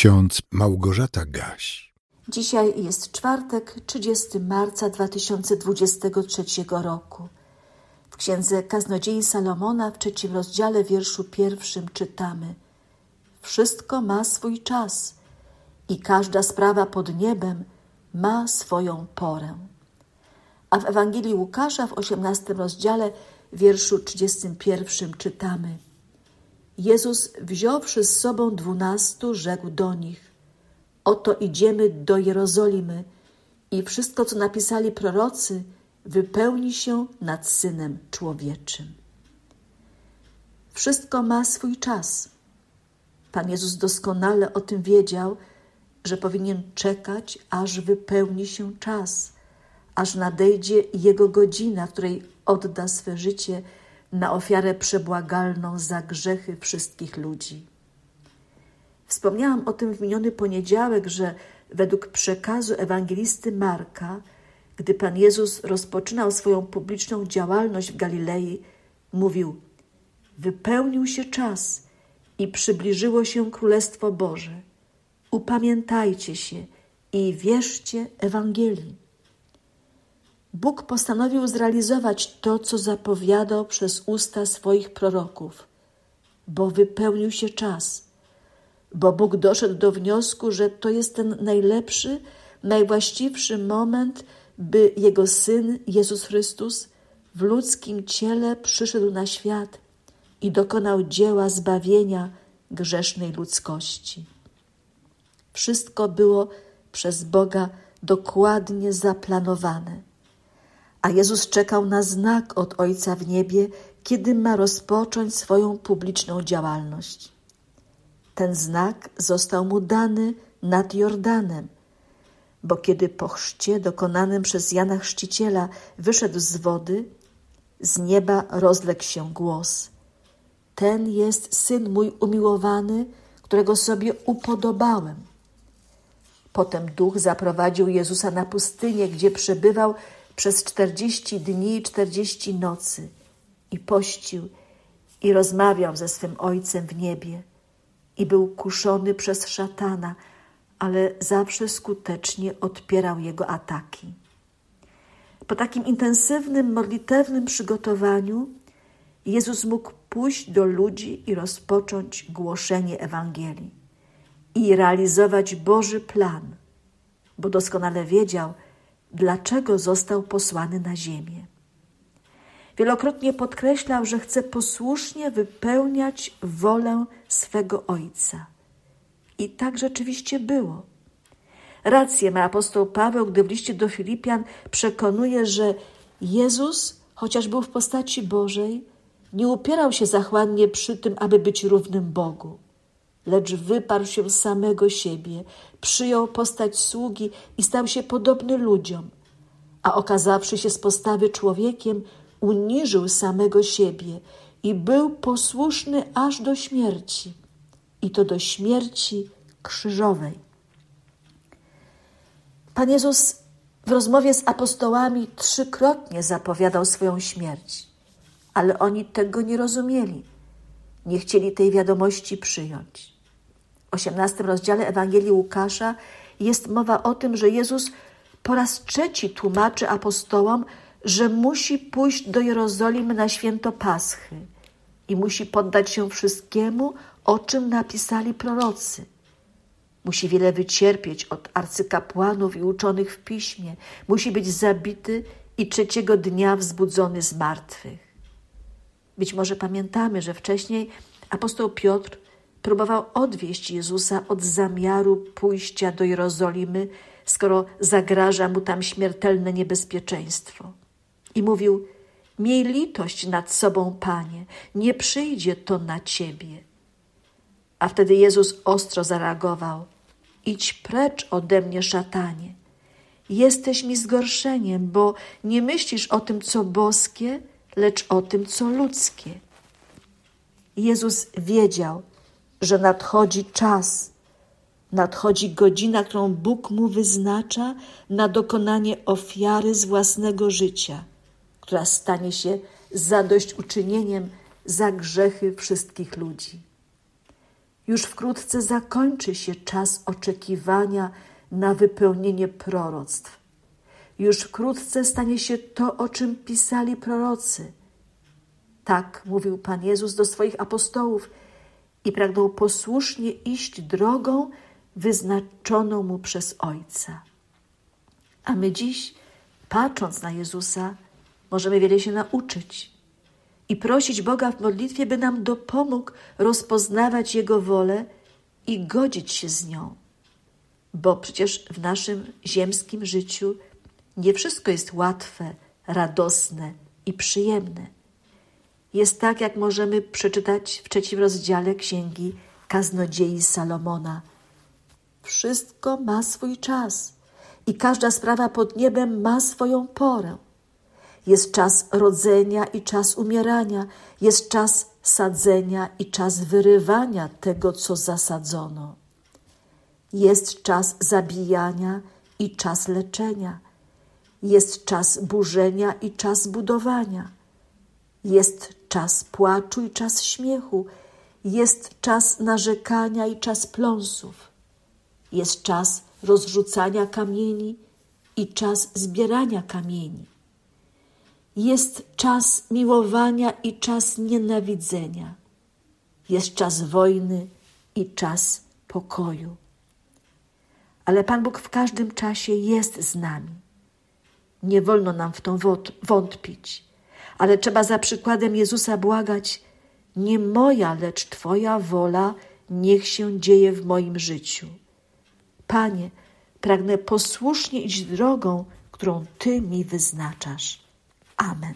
ksiądz Małgorzata Gaś. Dzisiaj jest czwartek, 30 marca 2023 roku. W księdze Kaznodziei Salomona w trzecim rozdziale wierszu pierwszym czytamy Wszystko ma swój czas i każda sprawa pod niebem ma swoją porę. A w Ewangelii Łukasza w 18 rozdziale wierszu 31 czytamy Jezus wziąwszy z sobą dwunastu rzekł do nich Oto idziemy do Jerozolimy i wszystko, co napisali prorocy, wypełni się nad Synem Człowieczym. Wszystko ma swój czas. Pan Jezus doskonale o tym wiedział, że powinien czekać, aż wypełni się czas, aż nadejdzie Jego godzina, w której odda swe życie na ofiarę przebłagalną za grzechy wszystkich ludzi. Wspomniałam o tym w miniony poniedziałek, że według przekazu ewangelisty Marka, gdy Pan Jezus rozpoczynał swoją publiczną działalność w Galilei, mówił: Wypełnił się czas i przybliżyło się Królestwo Boże. Upamiętajcie się i wierzcie Ewangelii. Bóg postanowił zrealizować to, co zapowiadał przez usta swoich proroków, bo wypełnił się czas bo Bóg doszedł do wniosku, że to jest ten najlepszy, najwłaściwszy moment, by Jego Syn Jezus Chrystus w ludzkim ciele przyszedł na świat i dokonał dzieła zbawienia grzesznej ludzkości. Wszystko było przez Boga dokładnie zaplanowane. A Jezus czekał na znak od Ojca w niebie, kiedy ma rozpocząć swoją publiczną działalność. Ten znak został mu dany nad Jordanem, bo kiedy po chrzcie dokonanym przez Jana Chrzciciela wyszedł z wody, z nieba rozległ się głos. Ten jest Syn mój umiłowany, którego sobie upodobałem. Potem Duch zaprowadził Jezusa na pustynię, gdzie przebywał przez czterdzieści dni i czterdzieści nocy i pościł i rozmawiał ze swym Ojcem w niebie i był kuszony przez szatana, ale zawsze skutecznie odpierał jego ataki. Po takim intensywnym, modlitewnym przygotowaniu Jezus mógł pójść do ludzi i rozpocząć głoszenie Ewangelii i realizować Boży plan, bo doskonale wiedział, dlaczego został posłany na ziemię. Wielokrotnie podkreślał, że chce posłusznie wypełniać wolę swego Ojca. I tak rzeczywiście było. Rację ma apostoł Paweł, gdy w liście do Filipian przekonuje, że Jezus, chociaż był w postaci Bożej, nie upierał się zachłannie przy tym, aby być równym Bogu, lecz wyparł się samego siebie, przyjął postać sługi i stał się podobny ludziom, a okazawszy się z postawy człowiekiem, uniżył samego siebie i był posłuszny aż do śmierci, i to do śmierci krzyżowej. Pan Jezus w rozmowie z apostołami trzykrotnie zapowiadał swoją śmierć, ale oni tego nie rozumieli, nie chcieli tej wiadomości przyjąć. W osiemnastym rozdziale Ewangelii Łukasza jest mowa o tym, że Jezus po raz trzeci tłumaczy apostołom, że musi pójść do Jerozolimy na święto Paschy i musi poddać się wszystkiemu, o czym napisali prorocy. Musi wiele wycierpieć od arcykapłanów i uczonych w piśmie. Musi być zabity i trzeciego dnia wzbudzony z martwych. Być może pamiętamy, że wcześniej apostoł Piotr próbował odwieść Jezusa od zamiaru pójścia do Jerozolimy, skoro zagraża mu tam śmiertelne niebezpieczeństwo. I mówił: Miej litość nad sobą, panie, nie przyjdzie to na ciebie. A wtedy Jezus ostro zareagował: Idź precz ode mnie, szatanie. Jesteś mi zgorszeniem, bo nie myślisz o tym, co boskie, lecz o tym, co ludzkie. Jezus wiedział, że nadchodzi czas, nadchodzi godzina, którą Bóg mu wyznacza na dokonanie ofiary z własnego życia która stanie się zadośćuczynieniem za grzechy wszystkich ludzi. Już wkrótce zakończy się czas oczekiwania na wypełnienie proroctw. Już wkrótce stanie się to, o czym pisali prorocy. Tak mówił Pan Jezus do swoich apostołów i pragnął posłusznie iść drogą wyznaczoną mu przez Ojca. A my dziś, patrząc na Jezusa, możemy wiele się nauczyć i prosić Boga w modlitwie, by nam dopomógł rozpoznawać Jego wolę i godzić się z nią. Bo przecież w naszym ziemskim życiu nie wszystko jest łatwe, radosne i przyjemne. Jest tak, jak możemy przeczytać w trzecim rozdziale księgi Kaznodziei Salomona. Wszystko ma swój czas i każda sprawa pod niebem ma swoją porę. Jest czas rodzenia i czas umierania, jest czas sadzenia i czas wyrywania tego, co zasadzono. Jest czas zabijania i czas leczenia. Jest czas burzenia i czas budowania. Jest czas płaczu i czas śmiechu. Jest czas narzekania i czas pląsów. Jest czas rozrzucania kamieni i czas zbierania kamieni. Jest czas miłowania i czas nienawidzenia. Jest czas wojny i czas pokoju. Ale Pan Bóg w każdym czasie jest z nami. Nie wolno nam w to wątpić, ale trzeba za przykładem Jezusa błagać: Nie moja, lecz Twoja wola niech się dzieje w moim życiu. Panie, pragnę posłusznie iść drogą, którą Ty mi wyznaczasz. Amen.